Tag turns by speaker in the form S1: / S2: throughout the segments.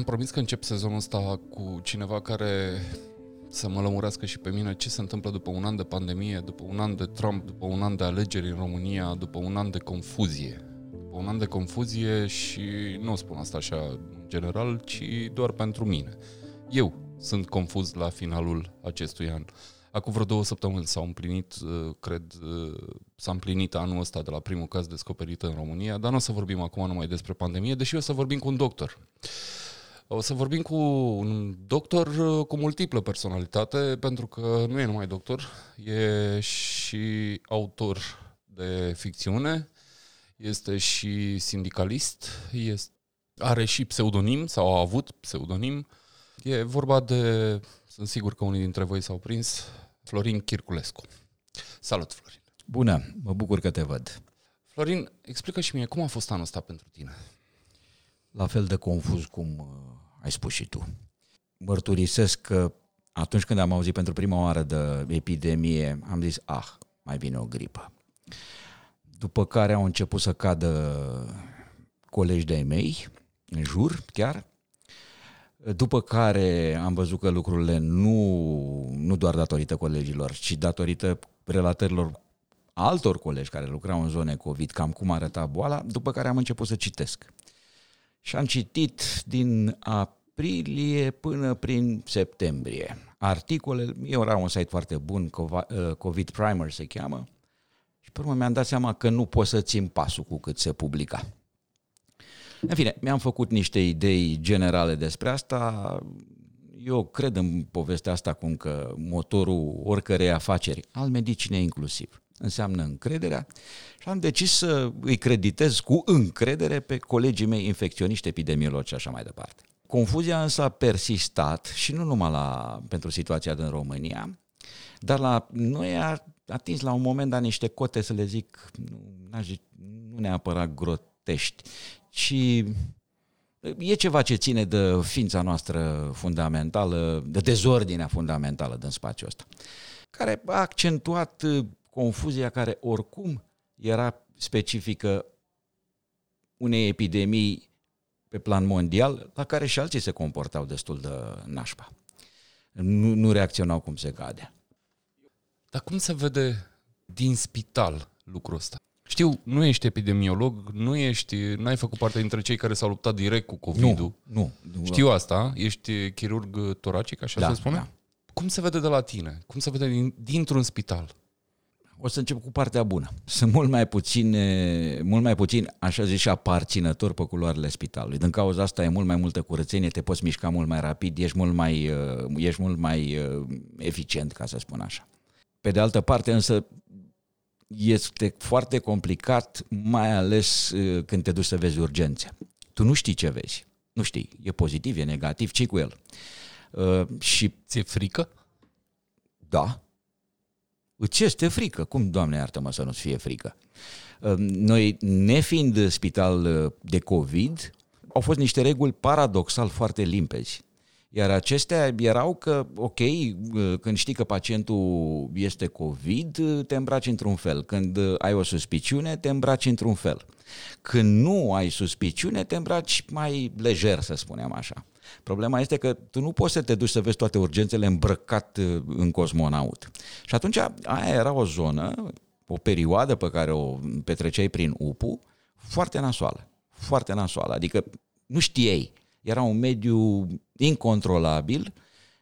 S1: Am promis că încep sezonul ăsta cu cineva care să mă lămurească și pe mine ce se întâmplă după un an de pandemie, după un an de Trump, după un an de alegeri în România, după un an de confuzie. După un an de confuzie și nu spun asta așa în general, ci doar pentru mine. Eu sunt confuz la finalul acestui an. Acum vreo două săptămâni s-au împlinit, uh, cred, uh, s-a împlinit anul ăsta de la primul caz descoperit în România, dar nu o să vorbim acum numai despre pandemie, deși o să vorbim cu un doctor. O să vorbim cu un doctor uh, cu multiplă personalitate, pentru că nu e numai doctor, e și autor de ficțiune, este și sindicalist, este, are și pseudonim sau a avut pseudonim. E vorba de, sunt sigur că unii dintre voi s-au prins, Florin Chirculescu. Salut, Florin!
S2: Bună, mă bucur că te văd.
S1: Florin, explică și mie, cum a fost anul ăsta pentru tine?
S2: La fel de confuz cum uh, ai spus și tu. Mărturisesc că atunci când am auzit pentru prima oară de epidemie, am zis, ah, mai vine o gripă. După care au început să cadă colegi de-ai mei, în jur chiar, după care am văzut că lucrurile nu, nu doar datorită colegilor, ci datorită relatărilor altor colegi care lucrau în zone COVID, cam cum arăta boala, după care am început să citesc. Și am citit din aprilie până prin septembrie articole, era un site foarte bun, COVID Primer se cheamă, și pe urmă mi-am dat seama că nu pot să țin pasul cu cât se publica. În fine, mi-am făcut niște idei generale despre asta. Eu cred în povestea asta cum că motorul oricărei afaceri, al medicinei inclusiv, înseamnă încrederea și am decis să îi creditez cu încredere pe colegii mei infecționiști, epidemiologi și așa mai departe. Confuzia însă a persistat și nu numai la, pentru situația din România, dar la noi a atins la un moment dat niște cote, să le zic, nu, nu neapărat grotești, ci e ceva ce ține de ființa noastră fundamentală, de dezordinea fundamentală din spațiul ăsta, care a accentuat confuzia care oricum era specifică unei epidemii pe plan mondial, la care și alții se comportau destul de nașpa. Nu, nu reacționau cum se cade.
S1: Dar cum se vede din spital lucrul ăsta? Știu, nu ești epidemiolog, nu ești, n-ai făcut parte dintre cei care s-au luptat direct cu COVID-ul.
S2: Nu, nu.
S1: Știu asta, ești chirurg toracic, așa
S2: da,
S1: se spune?
S2: Da.
S1: Cum se vede de la tine? Cum se vede din, dintr-un spital?
S2: O să încep cu partea bună. Sunt mult mai puțin, mult mai puțin, așa zis, și aparținător pe culoarele spitalului. Din cauza asta e mult mai multă curățenie, te poți mișca mult mai rapid, ești mult mai, ești mult mai eficient, ca să spun așa. Pe de altă parte, însă, este foarte complicat, mai ales uh, când te duci să vezi urgențe. Tu nu știi ce vezi. Nu știi. E pozitiv, e negativ, ce cu el?
S1: Uh, și ți-e frică?
S2: Da. Îți este frică. Cum, Doamne iartă-mă, să nu-ți fie frică? Uh, noi, nefiind spital uh, de COVID, au fost niște reguli paradoxal foarte limpezi. Iar acestea erau că, ok, când știi că pacientul este COVID, te îmbraci într-un fel. Când ai o suspiciune, te îmbraci într-un fel. Când nu ai suspiciune, te îmbraci mai lejer, să spunem așa. Problema este că tu nu poți să te duci să vezi toate urgențele îmbrăcat în cosmonaut. Și atunci aia era o zonă, o perioadă pe care o petreceai prin UPU, foarte nasoală. Foarte nasoală. Adică nu știai era un mediu incontrolabil,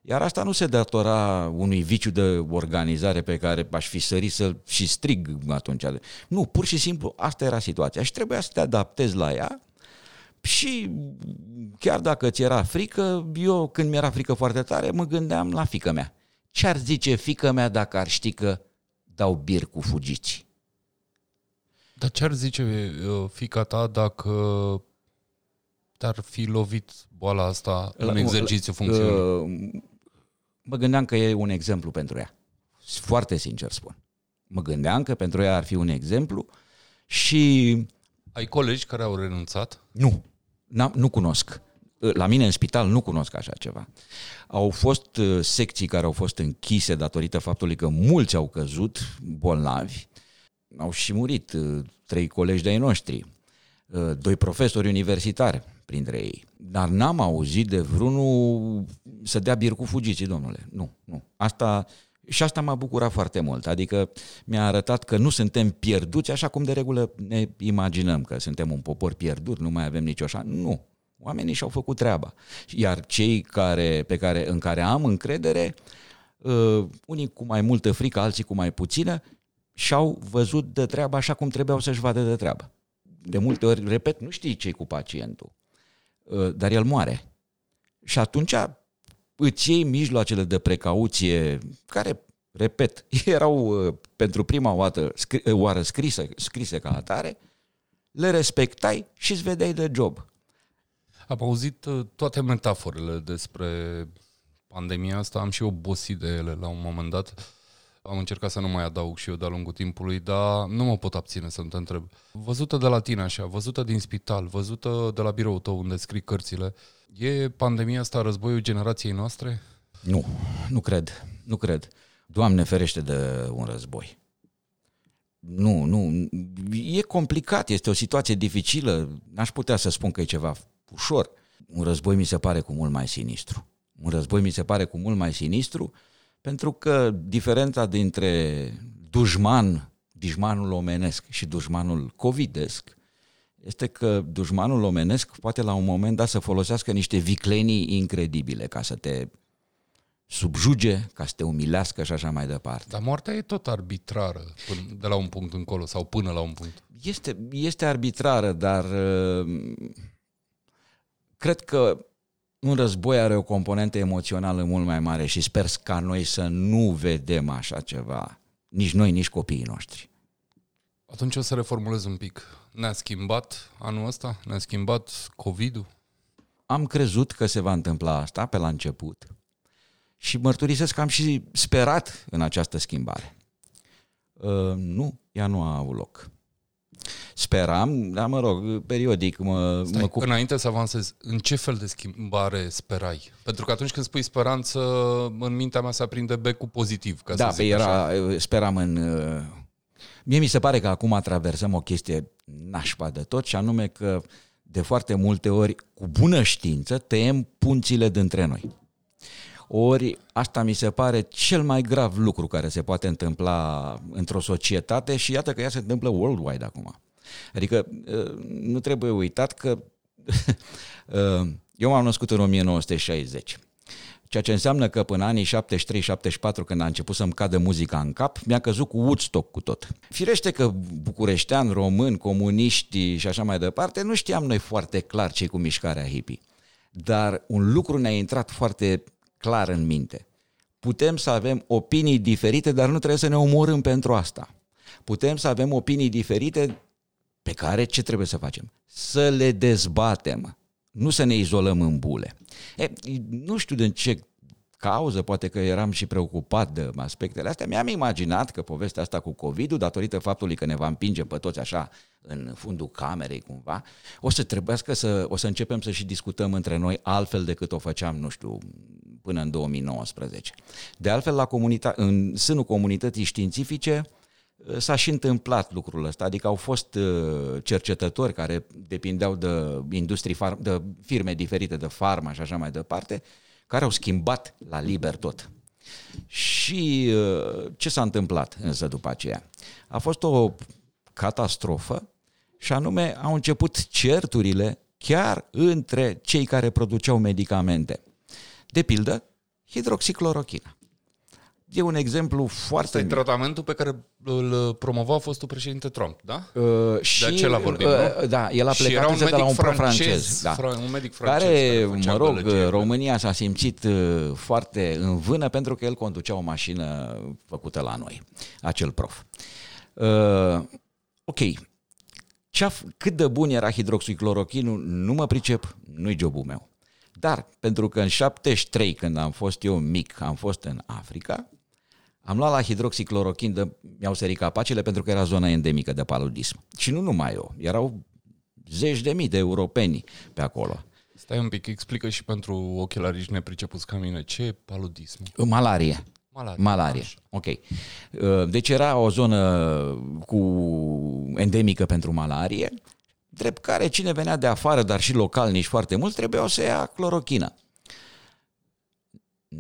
S2: iar asta nu se datora unui viciu de organizare pe care aș fi sărit să și strig atunci. Nu, pur și simplu asta era situația și trebuia să te adaptezi la ea și chiar dacă ți era frică, eu când mi-era frică foarte tare, mă gândeam la fică mea. Ce ar zice fică mea dacă ar ști că dau bir cu fugiți?
S1: Dar ce ar zice uh, fica ta dacă te-ar fi lovit boala asta în exercițiu funcțional? Uh,
S2: mă gândeam că e un exemplu pentru ea. Foarte sincer spun. Mă gândeam că pentru ea ar fi un exemplu și...
S1: Ai colegi care au renunțat?
S2: Nu, nu cunosc. La mine în spital nu cunosc așa ceva. Au fost uh, secții care au fost închise datorită faptului că mulți au căzut bolnavi, au și murit uh, trei colegi de-ai noștri uh, doi profesori universitari printre ei. Dar n-am auzit de vreunul să dea bir cu fugiții, domnule. Nu, nu. Asta, și asta m-a bucurat foarte mult. Adică mi-a arătat că nu suntem pierduți așa cum de regulă ne imaginăm că suntem un popor pierdut, nu mai avem nicio așa. Nu. Oamenii și-au făcut treaba. Iar cei care, pe care, în care am încredere, uh, unii cu mai multă frică, alții cu mai puțină, și-au văzut de treabă așa cum trebuiau să-și vadă de treabă. De multe ori, repet, nu știi ce cu pacientul, uh, dar el moare. Și atunci îți iei mijloacele de precauție care, repet, erau uh, pentru prima oară, scri, uh, oară scrise, scrise ca atare, le respectai și îți vedeai de job.
S1: Am auzit toate metaforele despre pandemia asta, am și obosit de ele la un moment dat am încercat să nu mai adaug și eu de-a lungul timpului, dar nu mă pot abține să te întreb. Văzută de la tine așa, văzută din spital, văzută de la biroul tău unde scrii cărțile, e pandemia asta războiul generației noastre?
S2: Nu, nu cred, nu cred. Doamne ferește de un război. Nu, nu, e complicat, este o situație dificilă, n-aș putea să spun că e ceva ușor. Un război mi se pare cu mult mai sinistru. Un război mi se pare cu mult mai sinistru pentru că diferența dintre dușman, dușmanul omenesc și dușmanul covidesc este că dușmanul omenesc poate la un moment dat să folosească niște viclenii incredibile ca să te subjuge, ca să te umilească și așa mai departe.
S1: Dar moartea e tot arbitrară până, de la un punct încolo sau până la un punct.
S2: Este, este arbitrară, dar uh, cred că un război are o componentă emoțională mult mai mare și sper ca noi să nu vedem așa ceva, nici noi, nici copiii noștri.
S1: Atunci o să reformulez un pic. Ne-a schimbat anul ăsta? Ne-a schimbat COVID-ul?
S2: Am crezut că se va întâmpla asta pe la început și mărturisesc că am și sperat în această schimbare. Uh, nu, ea nu a avut loc. Speram, dar mă rog, periodic mă...
S1: Stai,
S2: mă
S1: cu... Înainte să avansez, în ce fel de schimbare sperai? Pentru că atunci când spui speranță, în mintea mea se aprinde becul pozitiv, ca
S2: da,
S1: să zic
S2: era,
S1: așa.
S2: speram în... Uh, mie mi se pare că acum traversăm o chestie nașpa de tot și anume că de foarte multe ori, cu bună știință, tăiem punțile dintre noi. Ori asta mi se pare cel mai grav lucru care se poate întâmpla într-o societate și iată că ea se întâmplă worldwide acum. Adică uh, nu trebuie uitat că uh, eu m-am născut în 1960. Ceea ce înseamnă că până anii 73-74, când a început să-mi cadă muzica în cap, mi-a căzut cu Woodstock cu tot. Firește că bucureștean, român, comuniști și așa mai departe, nu știam noi foarte clar ce cu mișcarea hippie. Dar un lucru ne-a intrat foarte clar în minte. Putem să avem opinii diferite, dar nu trebuie să ne omorâm pentru asta. Putem să avem opinii diferite pe care ce trebuie să facem? Să le dezbatem, nu să ne izolăm în bule. E, nu știu din ce cauză, poate că eram și preocupat de aspectele astea, mi-am imaginat că povestea asta cu COVID-ul, datorită faptului că ne va împinge pe toți așa în fundul camerei cumva, o să trebuiască să, o să începem să și discutăm între noi altfel decât o făceam, nu știu, până în 2019. De altfel, la comunita- în sânul comunității științifice, s-a și întâmplat lucrul ăsta, adică au fost uh, cercetători care depindeau de industrii, de firme diferite, de farma și așa mai departe, care au schimbat la liber tot. Și uh, ce s-a întâmplat însă după aceea? A fost o catastrofă și anume au început certurile chiar între cei care produceau medicamente. De pildă, hidroxiclorochina. E un exemplu foarte...
S1: Asta e tratamentul pe care îl promova fostul președinte Trump, da?
S2: Uh, și,
S1: de acela vorbim, uh,
S2: nu? Da, el a plecat de la un pro-francez. Da.
S1: un medic francez
S2: care, care mă rog, gălăgie, România s-a simțit uh, foarte în vână pentru că el conducea o mașină făcută la noi, acel prof. Uh, ok, Ce-a, cât de bun era hidroxiclorochinul, nu mă pricep, nu-i jobul meu. Dar, pentru că în 73, când am fost eu mic, am fost în Africa, am luat la hidroxiclorochin, de, mi-au sărit capacele pentru că era zona endemică de paludism. Și nu numai eu, erau zeci de mii de europeni pe acolo.
S1: Stai un pic, explică și pentru ochelariști nepricepuți ca mine, ce e paludism?
S2: Malarie.
S1: Malarie.
S2: Malarie. Ok. Uh, deci era o zonă cu endemică pentru malarie drept care cine venea de afară, dar și local, nici foarte mult, trebuiau să ia clorochină.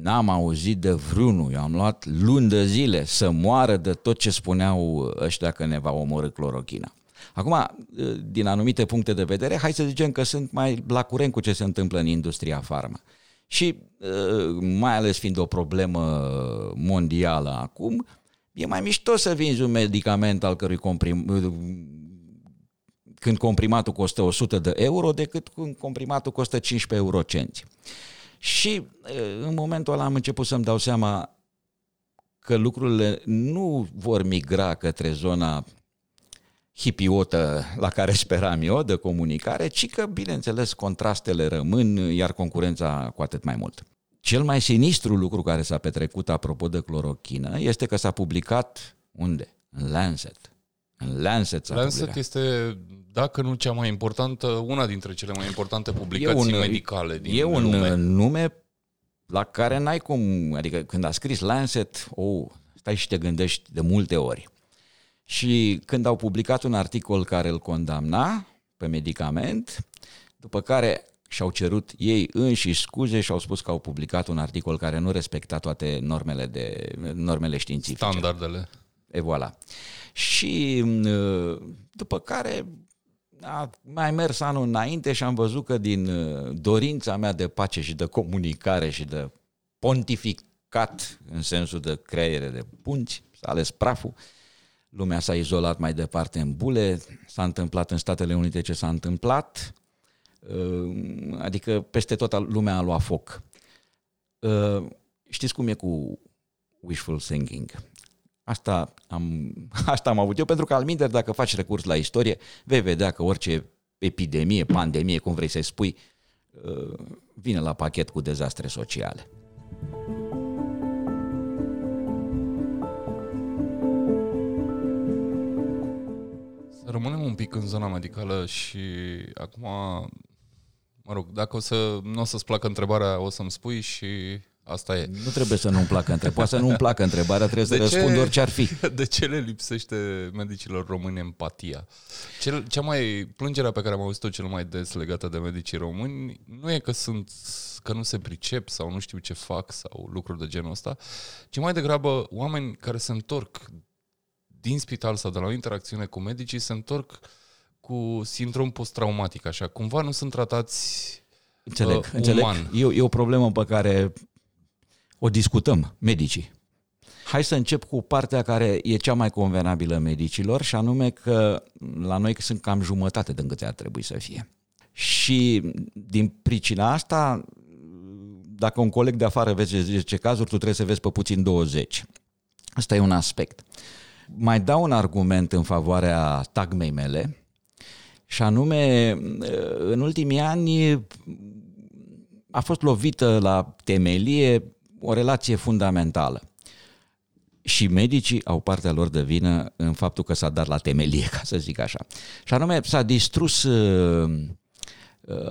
S2: N-am auzit de vreunul, eu am luat luni de zile să moară de tot ce spuneau ăștia că ne va omorâ clorochina. Acum, din anumite puncte de vedere, hai să zicem că sunt mai la curent cu ce se întâmplă în industria farmă. Și mai ales fiind o problemă mondială acum, e mai mișto să vinzi un medicament al cărui comprim, când comprimatul costă 100 de euro decât când comprimatul costă 15 euro cenți. Și în momentul ăla am început să-mi dau seama că lucrurile nu vor migra către zona hipiotă la care speram eu de comunicare, ci că, bineînțeles, contrastele rămân, iar concurența cu atât mai mult. Cel mai sinistru lucru care s-a petrecut apropo de clorochină este că s-a publicat unde? În Lancet. În Lancet s-a
S1: Lancet
S2: publicat.
S1: este, dacă nu cea mai importantă, una dintre cele mai importante publicații
S2: e un,
S1: medicale din
S2: E un
S1: lume.
S2: nume la care n-ai cum, adică când a scris Lancet, oh, stai și te gândești de multe ori. Și când au publicat un articol care îl condamna pe medicament, după care și-au cerut ei înși scuze și au spus că au publicat un articol care nu respecta toate normele, de, normele științifice.
S1: Standardele.
S2: E voilà. Și după care a mai mers anul înainte și am văzut că din dorința mea de pace și de comunicare și de pontificat în sensul de creere de punți, s-a ales praful, lumea s-a izolat mai departe în bule, s-a întâmplat în Statele Unite ce s-a întâmplat, adică peste tot lumea a luat foc. Știți cum e cu wishful thinking? Asta am, asta am avut eu, pentru că al minder, dacă faci recurs la istorie, vei vedea că orice epidemie, pandemie, cum vrei să-i spui, vine la pachet cu dezastre sociale.
S1: Să rămânem un pic în zona medicală și acum, mă rog, dacă o să, nu o să-ți placă întrebarea, o să-mi spui și asta e.
S2: Nu trebuie să nu-mi placă întrebarea, poate să nu-mi placă întrebarea, trebuie de să ce, răspund orice ar fi.
S1: De ce le lipsește medicilor români empatia? Cel, cea mai, plângerea pe care am auzit-o cel mai des legată de medicii români nu e că sunt că nu se pricep sau nu știu ce fac sau lucruri de genul ăsta, ci mai degrabă oameni care se întorc din spital sau de la o interacțiune cu medicii se întorc cu sindrom post-traumatic, așa. Cumva nu sunt tratați
S2: Înțeleg, uh, înțeleg.
S1: uman.
S2: E, e o problemă pe care o discutăm, medicii. Hai să încep cu partea care e cea mai convenabilă medicilor și anume că la noi sunt cam jumătate din câte ar trebui să fie. Și din pricina asta, dacă un coleg de afară vezi 10 cazuri, tu trebuie să vezi pe puțin 20. Asta e un aspect. Mai dau un argument în favoarea tagmei mele, și anume, în ultimii ani a fost lovită la temelie o relație fundamentală. Și medicii au partea lor de vină în faptul că s-a dat la temelie, ca să zic așa. Și anume, s-a distrus,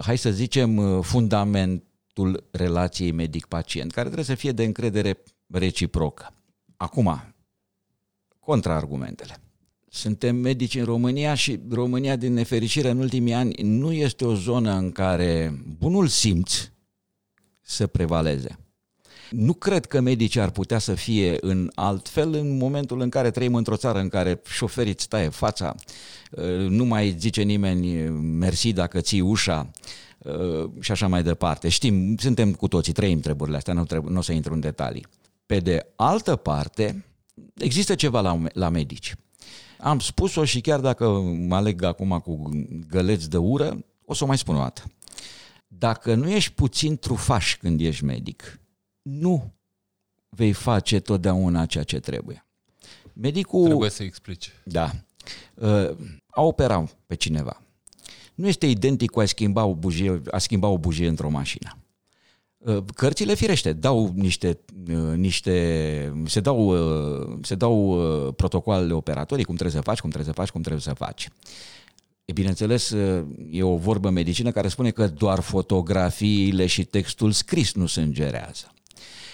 S2: hai să zicem, fundamentul relației medic-pacient, care trebuie să fie de încredere reciprocă. Acum, contraargumentele. Suntem medici în România și România, din nefericire, în ultimii ani nu este o zonă în care bunul simț să prevaleze. Nu cred că medicii ar putea să fie în alt fel în momentul în care trăim într-o țară în care șoferii îți taie fața, nu mai zice nimeni mersi dacă ții ușa și așa mai departe. Știm, suntem cu toții, trăim treburile astea, nu, trebuie, nu o să intru în detalii. Pe de altă parte, există ceva la, la medici. Am spus-o și chiar dacă mă aleg acum cu găleți de ură, o să o mai spun o dată. Dacă nu ești puțin trufaș când ești medic, nu vei face totdeauna ceea ce trebuie. Medicul...
S1: Trebuie să explici.
S2: Da. A opera pe cineva. Nu este identic cu a schimba o bujie, a schimba o bujie într-o mașină. Cărțile, firește, dau niște, niște se dau, se dau protocoalele operatorii, cum trebuie să faci, cum trebuie să faci, cum trebuie să faci. E bineînțeles, e o vorbă medicină care spune că doar fotografiile și textul scris nu sângerează.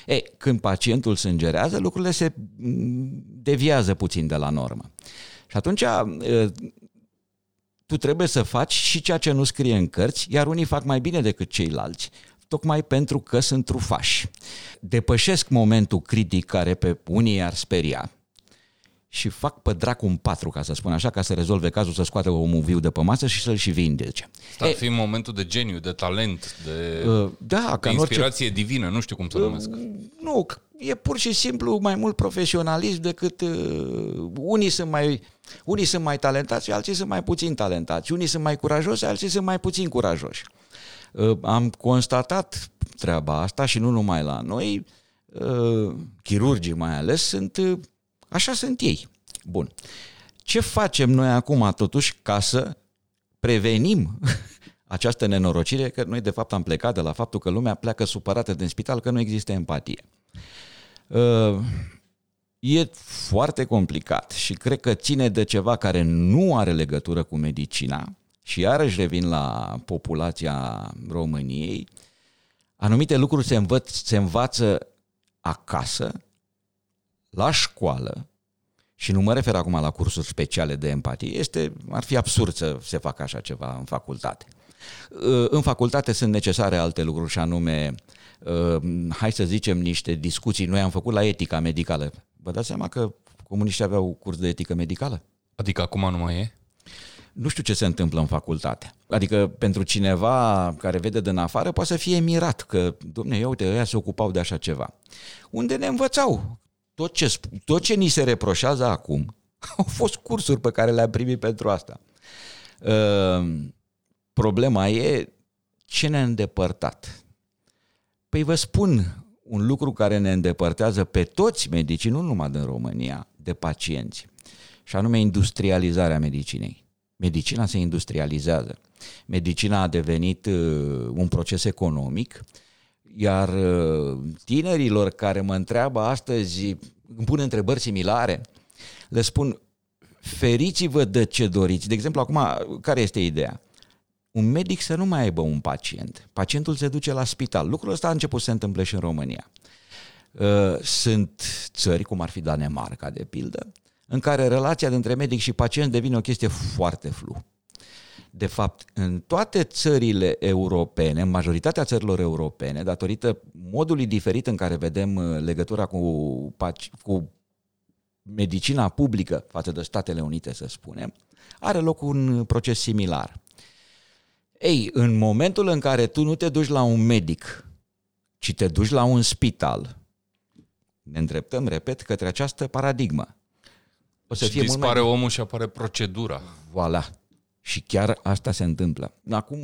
S2: E, când pacientul sângerează, lucrurile se deviază puțin de la normă. Și atunci tu trebuie să faci și ceea ce nu scrie în cărți, iar unii fac mai bine decât ceilalți, tocmai pentru că sunt trufași. Depășesc momentul critic care pe unii ar speria și fac pe dracu un patru, ca să spun așa, ca să rezolve cazul, să scoată omul viu de pe masă și să-l și vindece.
S1: Asta ar fi momentul de geniu, de talent, de,
S2: Uh, da,
S1: de
S2: ca în orice
S1: inspirație divină, nu știu cum să numesc.
S2: Nu, e pur și simplu mai mult profesionalism decât uh, unii sunt mai unii sunt mai talentați, alții sunt mai puțin talentați. Unii sunt mai curajoși, alții sunt mai puțin curajoși. Uh, am constatat treaba asta și nu numai la noi, uh, chirurgii mai ales sunt uh, așa sunt ei. Bun. Ce facem noi acum totuși ca să prevenim această nenorocire că noi de fapt am plecat de la faptul că lumea pleacă supărată din spital că nu există empatie. Uh, E foarte complicat și cred că ține de ceva care nu are legătură cu medicina și iarăși revin la populația României. Anumite lucruri se, învăț, se învață acasă, la școală, și nu mă refer acum la cursuri speciale de empatie, este, ar fi absurd să se facă așa ceva în facultate. În facultate sunt necesare alte lucruri și anume, hai să zicem, niște discuții. Noi am făcut la etica medicală. Vă dați seama că comuniștii aveau curs de etică medicală?
S1: Adică acum nu mai e?
S2: Nu știu ce se întâmplă în facultate. Adică pentru cineva care vede din afară poate să fie mirat că, domne, ia uite, ăia se ocupau de așa ceva. Unde ne învățau tot ce, tot ce ni se reproșează acum au fost cursuri pe care le-am primit pentru asta. Uh, problema e ce ne-a îndepărtat. Păi vă spun un lucru care ne îndepărtează pe toți medicii, nu numai din România, de pacienți, și anume industrializarea medicinei. Medicina se industrializează. Medicina a devenit uh, un proces economic, iar uh, tinerilor care mă întreabă astăzi, îmi pun întrebări similare, le spun, feriți-vă de ce doriți. De exemplu, acum, care este ideea? Un medic să nu mai aibă un pacient. Pacientul se duce la spital. Lucrul ăsta a început să se întâmple și în România. Uh, sunt țări, cum ar fi Danemarca, de pildă, în care relația dintre medic și pacient devine o chestie foarte flu. De fapt, în toate țările europene, în majoritatea țărilor europene, datorită modului diferit în care vedem uh, legătura cu, cu medicina publică față de Statele Unite, să spunem, are loc un proces similar. Ei, în momentul în care tu nu te duci la un medic, ci te duci la un spital, ne îndreptăm, repet, către această paradigmă.
S1: O să și fie dispare mult mai... omul și apare procedura.
S2: Voilà. Și chiar asta se întâmplă. Acum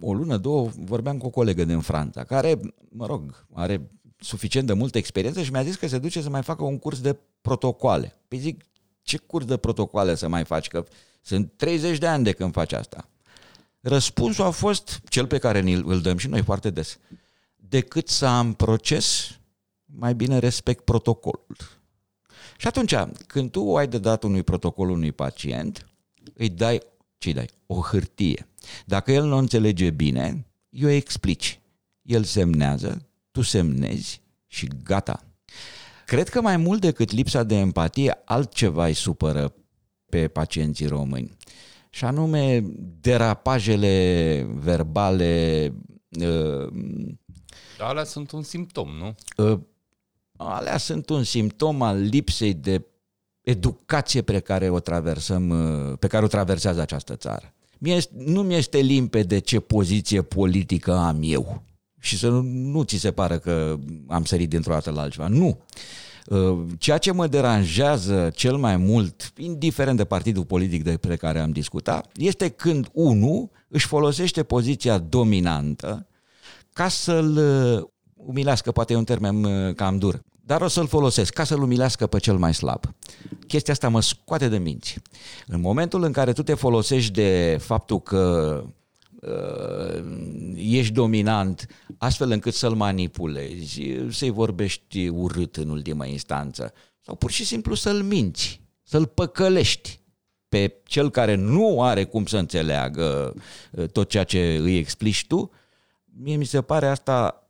S2: o lună, două, vorbeam cu o colegă din Franța, care, mă rog, are suficient de multă experiență și mi-a zis că se duce să mai facă un curs de protocoale. Păi zic, ce curs de protocoale să mai faci? Că sunt 30 de ani de când faci asta. Răspunsul a fost cel pe care îl dăm și noi foarte des. Decât să am proces, mai bine respect protocolul. Și atunci, când tu ai de dat unui protocol unui pacient, îi dai, ce dai? O hârtie. Dacă el nu înțelege bine, eu explici. El semnează, tu semnezi și gata. Cred că mai mult decât lipsa de empatie, altceva îi supără pe pacienții români. Și anume derapajele verbale. Uh,
S1: alea sunt un simptom, nu?
S2: Uh, alea sunt un simptom al lipsei de educație pe care o traversăm, uh, pe care o traversează această țară. Mie, nu mi este limpede ce poziție politică am eu. Și să nu, nu ți se pară că am sărit dintr-o dată la altceva. Nu. Uh, ceea ce mă deranjează cel mai mult, indiferent de partidul politic de pe care am discutat, este când unul își folosește poziția dominantă ca să-l uh, umilească, poate e un termen uh, cam dur, dar o să-l folosesc ca să-l umilească pe cel mai slab. Chestia asta mă scoate de minți. În momentul în care tu te folosești de faptul că uh, ești dominant astfel încât să-l manipulezi, să-i vorbești urât în ultima instanță sau pur și simplu să-l minți, să-l păcălești pe cel care nu are cum să înțeleagă uh, tot ceea ce îi explici tu, mie mi se pare asta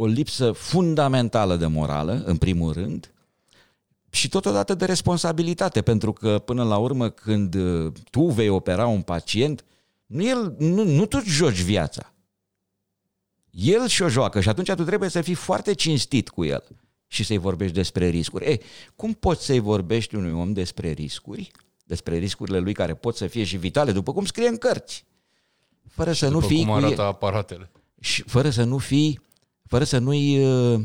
S2: o lipsă fundamentală de morală, în primul rând, și totodată de responsabilitate, pentru că până la urmă când uh, tu vei opera un pacient, nu, el, nu, nu tu joci viața. El și-o joacă și atunci tu trebuie să fii foarte cinstit cu el și să-i vorbești despre riscuri. Ei, cum poți să-i vorbești unui om despre riscuri, despre riscurile lui care pot să fie și vitale, după cum scrie în cărți, fără
S1: și
S2: să nu fii
S1: cum arată aparatele.
S2: Și fără să nu fii, fără să nu-i uh,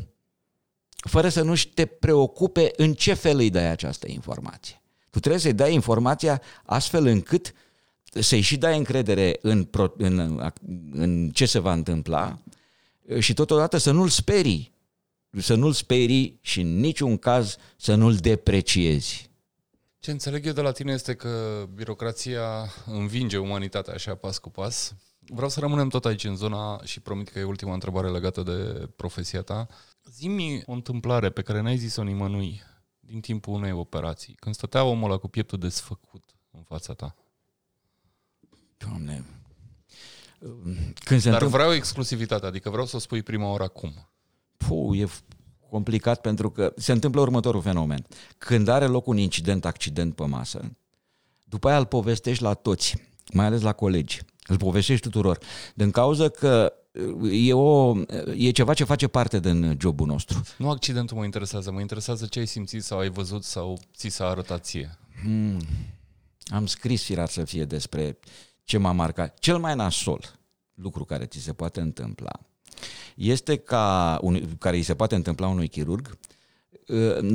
S2: fără să nu te preocupe în ce fel îi dai această informație. Tu trebuie să-i dai informația astfel încât să-i și dai încredere în, în, în ce se va întâmpla și totodată să nu-l sperii. Să nu-l sperii și în niciun caz să nu-l depreciezi.
S1: Ce înțeleg eu de la tine este că birocrația învinge umanitatea așa pas cu pas. Vreau să rămânem tot aici în zona și promit că e ultima întrebare legată de profesia ta. Zimi o întâmplare pe care n-ai zis-o nimănui din timpul unei operații, când stătea omul ăla cu pieptul desfăcut în fața ta.
S2: Doamne,
S1: când se Dar întâmpl- vreau exclusivitatea, adică vreau să o spui prima oară acum.
S2: Puh, e complicat pentru că se întâmplă următorul fenomen. Când are loc un incident, accident pe masă, după aia îl povestești la toți, mai ales la colegi. Îl povestești tuturor. Din cauza că e, o, e ceva ce face parte din jobul nostru.
S1: Nu accidentul mă interesează, mă interesează ce ai simțit sau ai văzut sau ți s-a arătat ție. Hmm.
S2: Am scris firat să fie despre ce m-a marcat. Cel mai nasol lucru care ți se poate întâmpla este ca, un, care îi se poate întâmpla unui chirurg,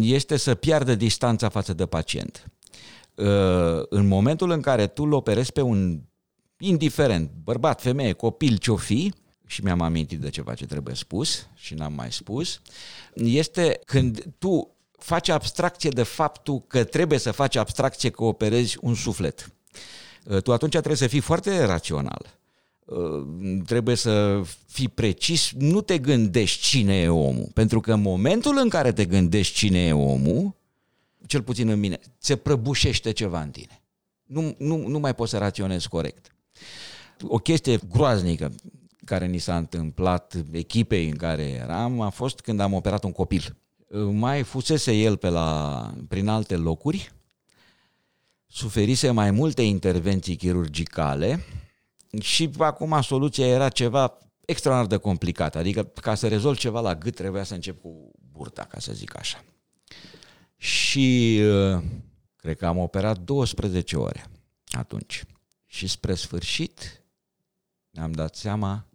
S2: este să piardă distanța față de pacient. În momentul în care tu îl operezi pe un indiferent, bărbat, femeie, copil, ce-o fi, și mi-am amintit de ceva ce trebuie spus și n-am mai spus, este când tu faci abstracție de faptul că trebuie să faci abstracție că operezi un suflet. Tu atunci trebuie să fii foarte rațional. Trebuie să fii precis, nu te gândești cine e omul. Pentru că în momentul în care te gândești cine e omul, cel puțin în mine, se prăbușește ceva în tine. Nu, nu, nu mai poți să raționezi corect. O chestie groaznică care ni s-a întâmplat echipei în care eram a fost când am operat un copil. Mai fusese el pe la, prin alte locuri, suferise mai multe intervenții chirurgicale și acum soluția era ceva extraordinar de complicat. Adică ca să rezolv ceva la gât trebuia să încep cu burta, ca să zic așa. Și uh, cred că am operat 12 ore atunci. Și spre sfârșit ne-am dat seama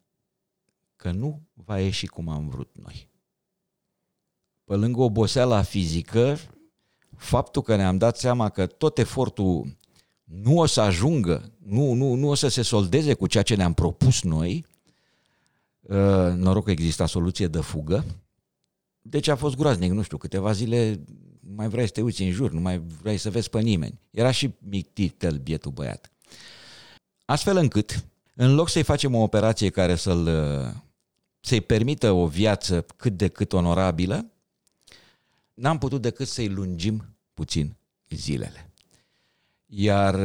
S2: că nu va ieși cum am vrut noi. Pe lângă oboseala fizică, faptul că ne-am dat seama că tot efortul nu o să ajungă, nu, nu, nu o să se soldeze cu ceea ce ne-am propus noi, uh, noroc că exista soluție de fugă, deci a fost groaznic, nu știu, câteva zile mai vrei să te uiți în jur, nu mai vrei să vezi pe nimeni. Era și mic titel bietul băiat. Astfel încât, în loc să-i facem o operație care să-l, să-i permită o viață cât de cât onorabilă, n-am putut decât să-i lungim puțin zilele. Iar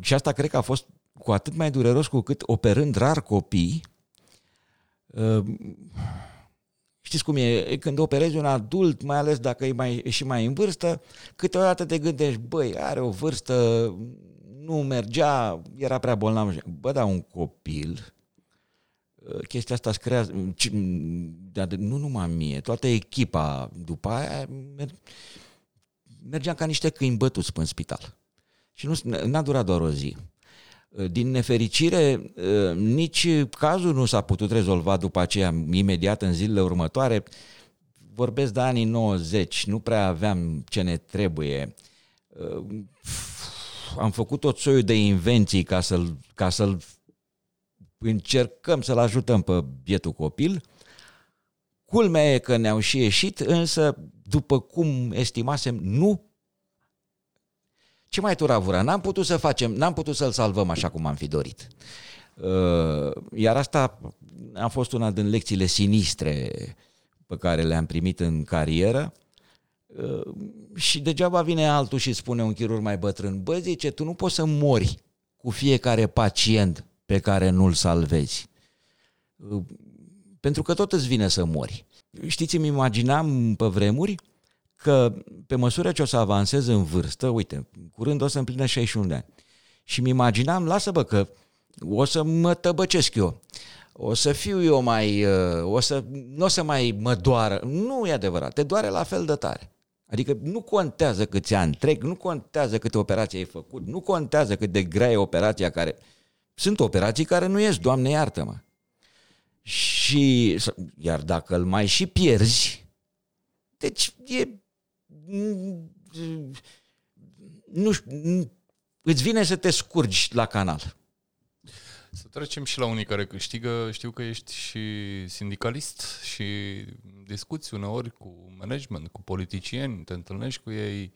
S2: și asta cred că a fost cu atât mai dureros cu cât operând rar copii, Știți cum e, când operezi un adult, mai ales dacă e, mai, e și mai în vârstă, câteodată te gândești, băi, are o vârstă, nu mergea, era prea bolnav. Bă, da, un copil, ă, chestia asta îți creează, nu numai mie, toată echipa după aia mergeam ca niște câini bătuți pe în spital. Și nu, n-a durat doar o zi. Din nefericire, nici cazul nu s-a putut rezolva după aceea, imediat în zilele următoare. Vorbesc de anii 90, nu prea aveam ce ne trebuie. Am făcut tot soiul de invenții ca să-l, ca să-l încercăm să-l ajutăm pe bietul copil. Culmea e că ne-au și ieșit, însă, după cum estimasem, nu ce mai turavura? N-am putut să facem, n-am putut să-l salvăm așa cum am fi dorit. Uh, iar asta a fost una din lecțiile sinistre pe care le-am primit în carieră. Uh, și degeaba vine altul și spune un chirurg mai bătrân, bă, zice, tu nu poți să mori cu fiecare pacient pe care nu-l salvezi. Uh, pentru că tot îți vine să mori. Știți, îmi imaginam pe vremuri că pe măsură ce o să avansez în vârstă, uite, curând o să împlinesc 61 de ani, și mi imaginam, lasă bă că o să mă tăbăcesc eu, o să fiu eu mai, uh, o să, nu o să mai mă doară. Nu e adevărat, te doare la fel de tare. Adică nu contează câți ani trec, nu contează câte operații ai făcut, nu contează cât de grea e operația care... Sunt operații care nu ies, Doamne iartă-mă. Și, iar dacă îl mai și pierzi, deci e... Nu știu, îți vine să te scurgi la canal.
S1: Să trecem și la unii care câștigă. Știu că ești și sindicalist și discuți uneori cu management, cu politicieni, te întâlnești cu ei.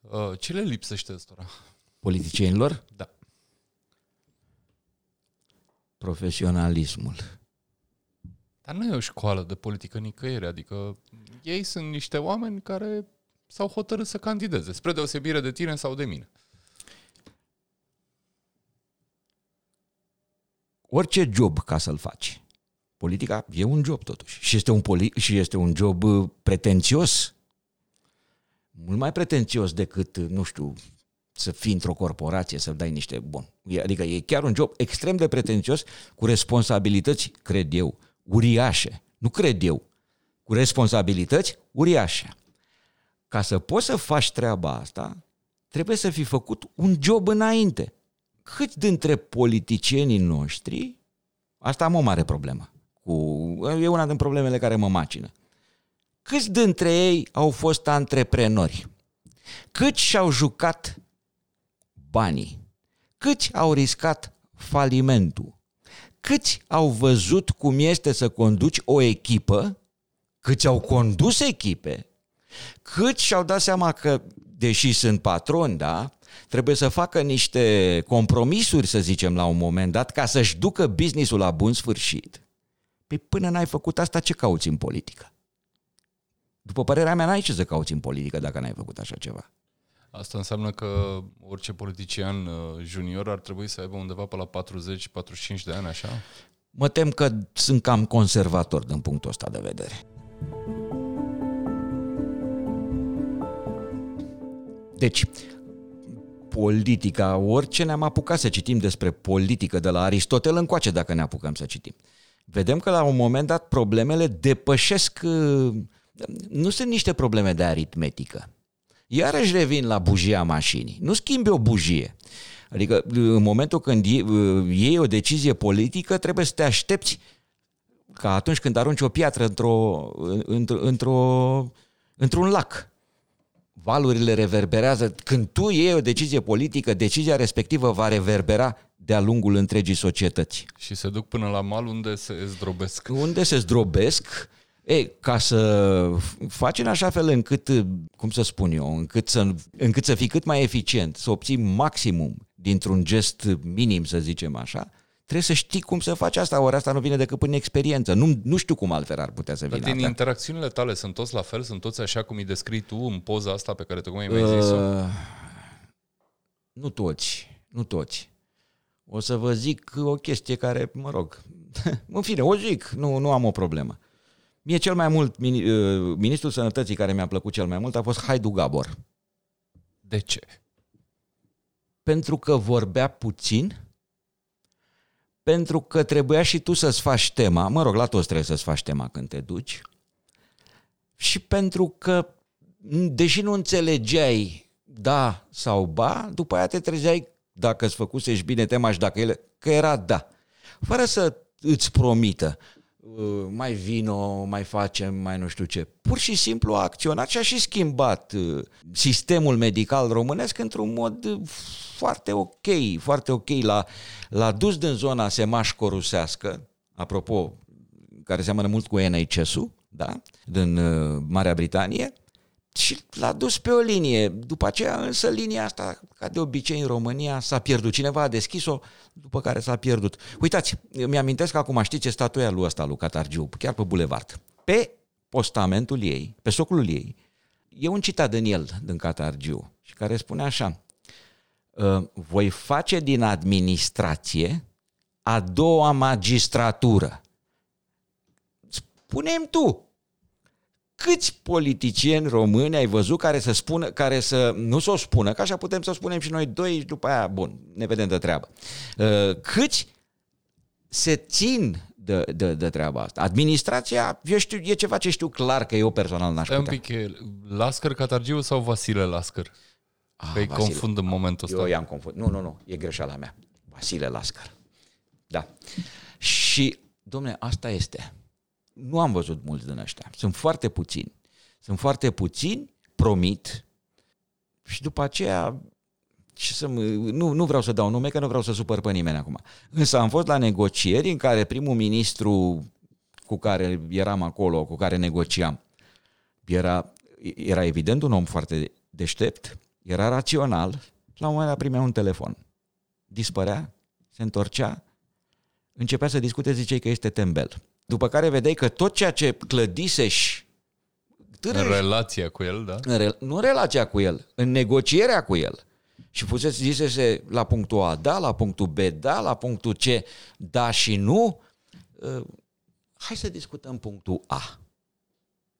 S1: Uh, ce le lipsește ăstora?
S2: Politicienilor?
S1: Da.
S2: Profesionalismul.
S1: Dar nu e o școală de politică nicăieri, adică ei sunt niște oameni care s-au hotărât să candideze, spre deosebire de tine sau de mine.
S2: Orice job ca să-l faci. Politica e un job totuși și este un, poli- și este un job uh, pretențios, mult mai pretențios decât, uh, nu știu, să fii într-o corporație, să dai niște bun. Adică e chiar un job extrem de pretențios cu responsabilități, cred eu, uriașe. Nu cred eu, cu responsabilități uriașe. Ca să poți să faci treaba asta, trebuie să fi făcut un job înainte câți dintre politicienii noștri, asta am o mare problemă, cu, e una din problemele care mă macină, câți dintre ei au fost antreprenori? Câți și-au jucat banii? Câți au riscat falimentul? Câți au văzut cum este să conduci o echipă? Câți au condus echipe? Câți și-au dat seama că, deși sunt patroni, da, trebuie să facă niște compromisuri, să zicem, la un moment dat, ca să-și ducă businessul la bun sfârșit. Păi până n-ai făcut asta, ce cauți în politică? După părerea mea, n-ai ce să cauți în politică dacă n-ai făcut așa ceva.
S1: Asta înseamnă că orice politician uh, junior ar trebui să aibă undeva pe la 40-45 de ani, așa?
S2: Mă tem că sunt cam conservator din punctul ăsta de vedere. Deci, politica, orice ne-am apucat să citim despre politică de la Aristotel încoace dacă ne apucăm să citim. Vedem că la un moment dat problemele depășesc, uh, nu sunt niște probleme de aritmetică. Iarăși revin la bujia mașinii. Nu schimbi o bujie. Adică în momentul când uh, iei o decizie politică, trebuie să te aștepți ca atunci când arunci o piatră într-o, într-o, într-o, într-un lac valurile reverberează. Când tu iei o decizie politică, decizia respectivă va reverbera de-a lungul întregii societăți.
S1: Și se duc până la mal unde se zdrobesc.
S2: Unde se zdrobesc, e, ca să faci în așa fel încât, cum să spun eu, încât să, încât să fii cât mai eficient, să obții maximum dintr-un gest minim, să zicem așa, Trebuie să știi cum să faci asta, ori asta nu vine decât prin experiență. Nu, nu știu cum altfel ar putea să vină.
S1: Dar din asta. interacțiunile tale sunt toți la fel? Sunt toți așa cum îi descrii tu în poza asta pe care tocmai mi-ai uh, zis-o?
S2: Nu toți, nu toți. O să vă zic o chestie care, mă rog, în fine, o zic, nu, nu am o problemă. Mie cel mai mult, uh, ministrul sănătății care mi-a plăcut cel mai mult a fost Haidu Gabor.
S1: De ce?
S2: Pentru că vorbea puțin, pentru că trebuia și tu să-ți faci tema, mă rog, la toți trebuie să-ți faci tema când te duci, și pentru că, deși nu înțelegeai da sau ba, după aia te trezeai dacă îți făcusești bine tema și dacă ele, că era da. Fără să îți promită, uh, mai vino, mai facem, mai nu știu ce. Pur și simplu a acționat și a și schimbat uh, sistemul medical românesc într-un mod uh, foarte ok, foarte ok. L-a, l-a dus din zona semaș-corusească, apropo, care seamănă mult cu NHS-ul, da? din uh, Marea Britanie, și l-a dus pe o linie. După aceea, însă, linia asta, ca de obicei în România, s-a pierdut. Cineva a deschis-o, după care s-a pierdut. Uitați, mi-amintesc că acum știți ce statuia lui ăsta, lui Catargiu, chiar pe bulevard. Pe postamentul ei, pe socul ei, e un citat din el, din Catargiu, și care spune așa, Ă, voi face din administrație a doua magistratură. Spune-mi tu, câți politicieni români ai văzut care să spună, care să nu să o spună, că așa putem să o spunem și noi doi și după aia, bun, ne vedem de treabă. Uh, câți se țin de, de, de treaba asta. Administrația, eu știu, e ceva ce știu clar că eu personal n-aș
S1: Stai un
S2: putea.
S1: pic, e Lascăr Catargiu sau Vasile Lascăr?
S2: Ah,
S1: Că îi
S2: Vasile.
S1: confund în momentul ăsta.
S2: Eu i-am confund. Nu, nu, nu, e greșeala mea. Vasile Lascar. Da. Și, domne, asta este. Nu am văzut mulți din ăștia. Sunt foarte puțini. Sunt foarte puțini, promit, și după aceea ce să mă, nu, nu vreau să dau nume, că nu vreau să supăr pe nimeni acum. Însă am fost la negocieri în care primul ministru cu care eram acolo, cu care negociam, era, era evident un om foarte deștept, era rațional, la un moment dat primea un telefon. Dispărea, se întorcea, începea să discute, zicei că este tembel. După care vedeai că tot ceea ce clădiseși
S1: În relația cu el, da?
S2: în rel- nu în relația cu el, în negocierea cu el. Și fusese, zisese la punctul A da, la punctul B da, la punctul C da și nu. Uh, Hai să discutăm punctul A,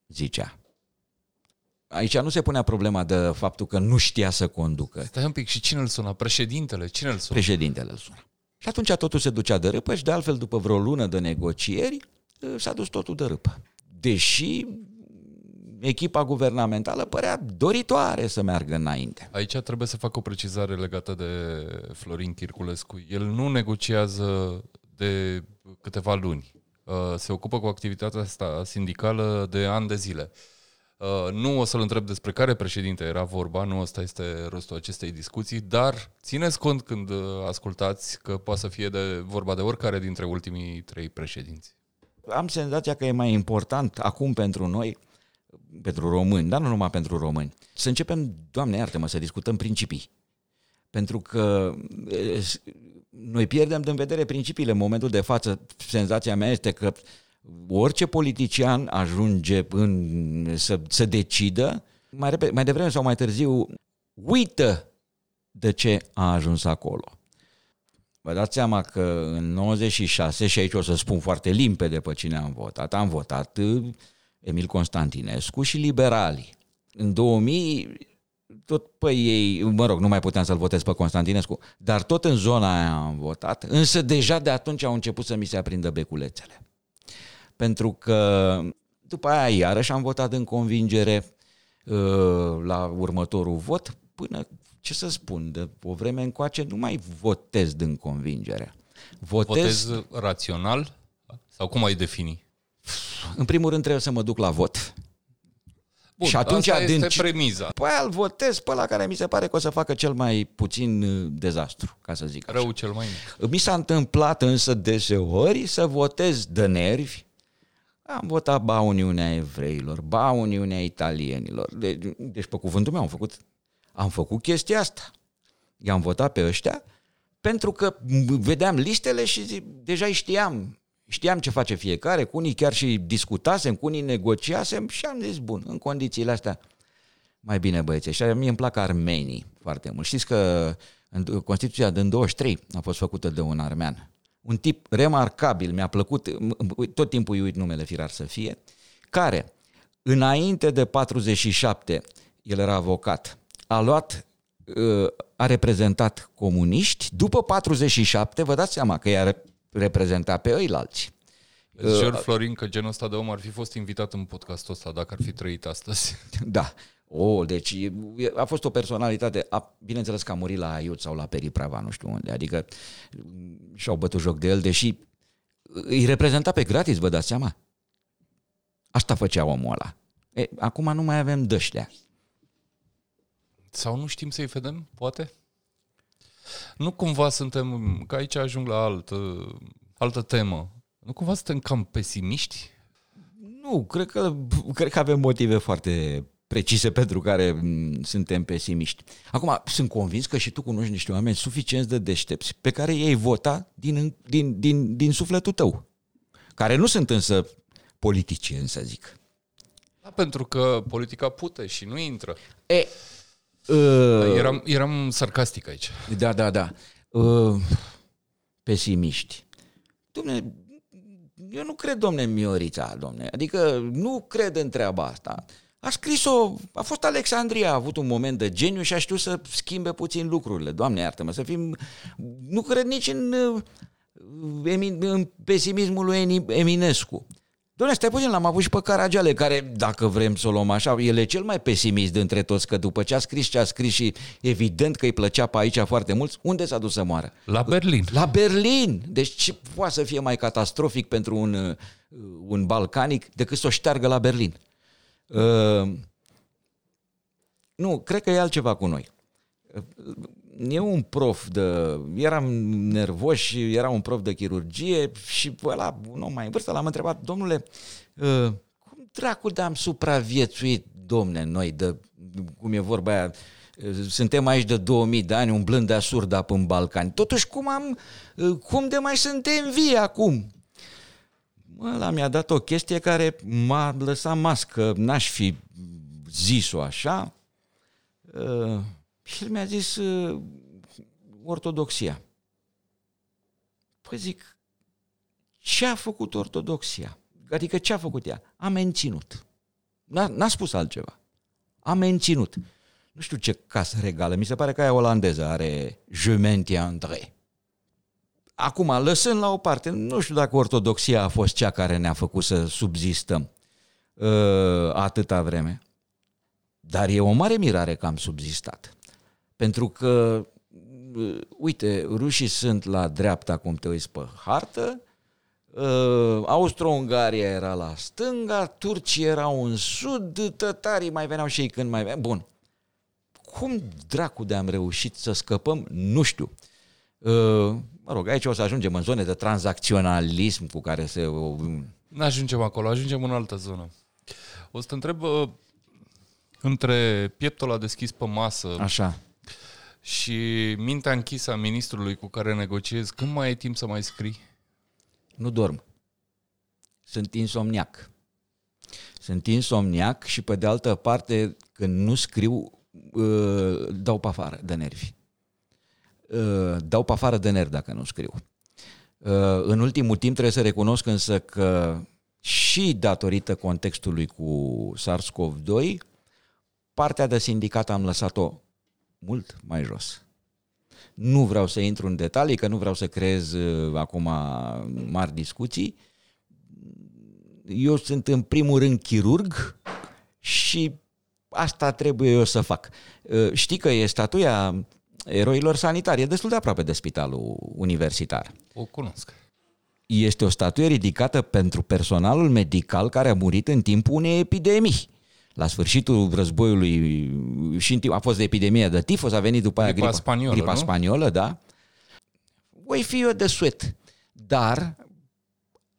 S2: zicea. Aici nu se punea problema de faptul că nu știa să conducă.
S1: Stai un pic, și cine îl suna? Președintele? Cine îl suna?
S2: Președintele îl suna. Și atunci totul se ducea de râpă și de altfel după vreo lună de negocieri uh, s-a dus totul de râpă. Deși echipa guvernamentală părea doritoare să meargă înainte.
S1: Aici trebuie să fac o precizare legată de Florin Chirculescu. El nu negociază de câteva luni. Uh, Se ocupă cu activitatea asta sindicală de ani de zile. Uh, Nu o să-l întreb despre care președinte era vorba, nu ăsta este rostul acestei discuții, dar țineți cont când uh, ascultați că poate să fie de vorba de oricare dintre ultimii trei președinți.
S2: Am senzația că e mai important acum pentru noi, pentru români, dar nu numai pentru români, să începem, Doamne iartă-mă, să discutăm principii. Pentru că e, s- noi pierdem din vedere principiile în momentul de față. Senzația mea este că orice politician ajunge în, să, să decidă, mai, repede, mai devreme sau mai târziu, uită de ce a ajuns acolo. Vă dați seama că în 96, și aici o să spun foarte limpede pe cine am votat, am votat uh, Emil Constantinescu și liberalii. În 2000, tot pe ei, mă rog, nu mai puteam să-l votez pe Constantinescu, dar tot în zona aia am votat, însă deja de atunci au început să mi se aprindă beculețele. Pentru că după aia iarăși am votat în convingere uh, la următorul vot, până, ce să spun, de o vreme încoace nu mai votez din convingere. Votez,
S1: Votez rațional? Sau cum ai defini?
S2: în primul rând trebuie să mă duc la vot.
S1: Bun,
S2: Și atunci
S1: asta
S2: din
S1: este
S2: ce-
S1: premiza.
S2: Păi îl votez pe la care mi se pare că o să facă cel mai puțin uh, dezastru, ca să zic așa.
S1: Rău cel mai mic.
S2: Mi s-a întâmplat însă deseori să votez de nervi. Am votat ba Uniunea Evreilor, ba Uniunea Italienilor. De, deci pe cuvântul meu am făcut, am făcut chestia asta. I-am votat pe ăștia pentru că m- vedeam listele și zi, deja îi știam. Știam ce face fiecare, cu unii chiar și discutasem, cu unii negociasem și am zis, bun, în condițiile astea, mai bine băieți. Și mie îmi plac armenii foarte mult. Știți că în Constituția din 23 a fost făcută de un armean. Un tip remarcabil, mi-a plăcut, m- tot timpul îi uit numele firar să fie, care înainte de 47, el era avocat, a luat, uh, a reprezentat comuniști, după 47, vă dați seama că i-a reprezentat pe ăilalți.
S1: Îți cer, Florin, că genul ăsta de om ar fi fost invitat în podcastul ăsta dacă ar fi trăit astăzi.
S2: Da. O, deci e- e- a fost o personalitate, a, bineînțeles că a murit la Aiut sau la Periprava, nu știu unde, adică m, și-au bătut joc de el, deși îi reprezenta pe gratis, vă dați seama? Asta făcea omul ăla. E, acum nu mai avem dăștea.
S1: Sau nu știm să-i vedem, poate? Nu cumva suntem, că aici ajung la altă, altă temă, nu cumva suntem cam pesimiști?
S2: Nu, cred că, cred că avem motive foarte precise pentru care m, suntem pesimiști. Acum, sunt convins că și tu cunoști niște oameni suficient de deștepți pe care ei vota din, din, din, din sufletul tău, care nu sunt însă politicieni, să zic.
S1: Da, pentru că politica pute și nu intră.
S2: E, uh,
S1: Eram, eram sarcastic aici.
S2: Da, da, da. Uh, pesimiști. Dumne, Eu nu cred, domne, Miorița, domne. Adică nu cred în treaba asta. A scris-o, a fost Alexandria, a avut un moment de geniu și a știut să schimbe puțin lucrurile. Doamne, iartă-mă, să fim... Nu cred nici în, în pesimismul lui Eminescu. Doamne, stai puțin, l-am avut și pe Caragiale, care, dacă vrem să o luăm așa, el e cel mai pesimist dintre toți, că după ce a scris ce a scris și evident că îi plăcea pe aici foarte mult, unde s-a dus să moară?
S1: La Berlin.
S2: La Berlin! Deci ce poate să fie mai catastrofic pentru un, un balcanic decât să o șteargă la Berlin? Uh, nu, cred că e altceva cu noi. Uh, e un prof de... Eram nervos și era un prof de chirurgie și ăla, un om mai în vârstă, l-am întrebat, domnule, uh, cum dracu de-am supraviețuit, domne, noi, de, cum e vorba aia, uh, suntem aici de 2000 de ani, umblând de asurda în Balcani. Totuși, cum am, uh, cum de mai suntem vii acum? Ăla mi-a dat o chestie care m-a lăsat mască, n-aș fi zis-o așa. Uh, și el mi-a zis uh, ortodoxia. Păi zic, ce a făcut ortodoxia? Adică ce a făcut ea? A menținut. N-a, n-a spus altceva. A menținut. Nu știu ce casă regală, mi se pare că aia olandeză are Jumentia André. Acum, lăsând la o parte, nu știu dacă ortodoxia a fost cea care ne-a făcut să subzistăm uh, atâta vreme. Dar e o mare mirare că am subzistat. Pentru că, uh, uite, rușii sunt la dreapta, cum te uiți pe hartă, uh, Austro-Ungaria era la stânga, turcii erau în sud, tătarii mai veneau și ei când mai veneau. Bun. Cum dracu de am reușit să scăpăm? Nu știu. Uh, mă rog, aici o să ajungem în zone de tranzacționalism cu care se...
S1: Nu ajungem acolo, ajungem în altă zonă. O să te întreb uh, între pieptul a deschis pe masă
S2: Așa.
S1: și mintea închisă a ministrului cu care negociezi, când mai ai timp să mai scrii?
S2: Nu dorm. Sunt insomniac. Sunt insomniac și pe de altă parte, când nu scriu, uh, dau pe afară de nervi. Uh, dau pe afară de nervi dacă nu scriu. Uh, în ultimul timp trebuie să recunosc însă că și datorită contextului cu SARS-CoV-2, partea de sindicat am lăsat-o mult mai jos. Nu vreau să intru în detalii, că nu vreau să creez uh, acum mari discuții. Eu sunt în primul rând chirurg și asta trebuie eu să fac. Știi că e statuia eroilor sanitari. E destul de aproape de spitalul universitar.
S1: O cunosc.
S2: Este o statuie ridicată pentru personalul medical care a murit în timpul unei epidemii. La sfârșitul războiului și în timp, a fost de epidemie de tifos, a venit după aia
S1: gripa,
S2: gripa
S1: spaniolă,
S2: gripa
S1: nu?
S2: spaniolă, da. Voi fi eu de suet, dar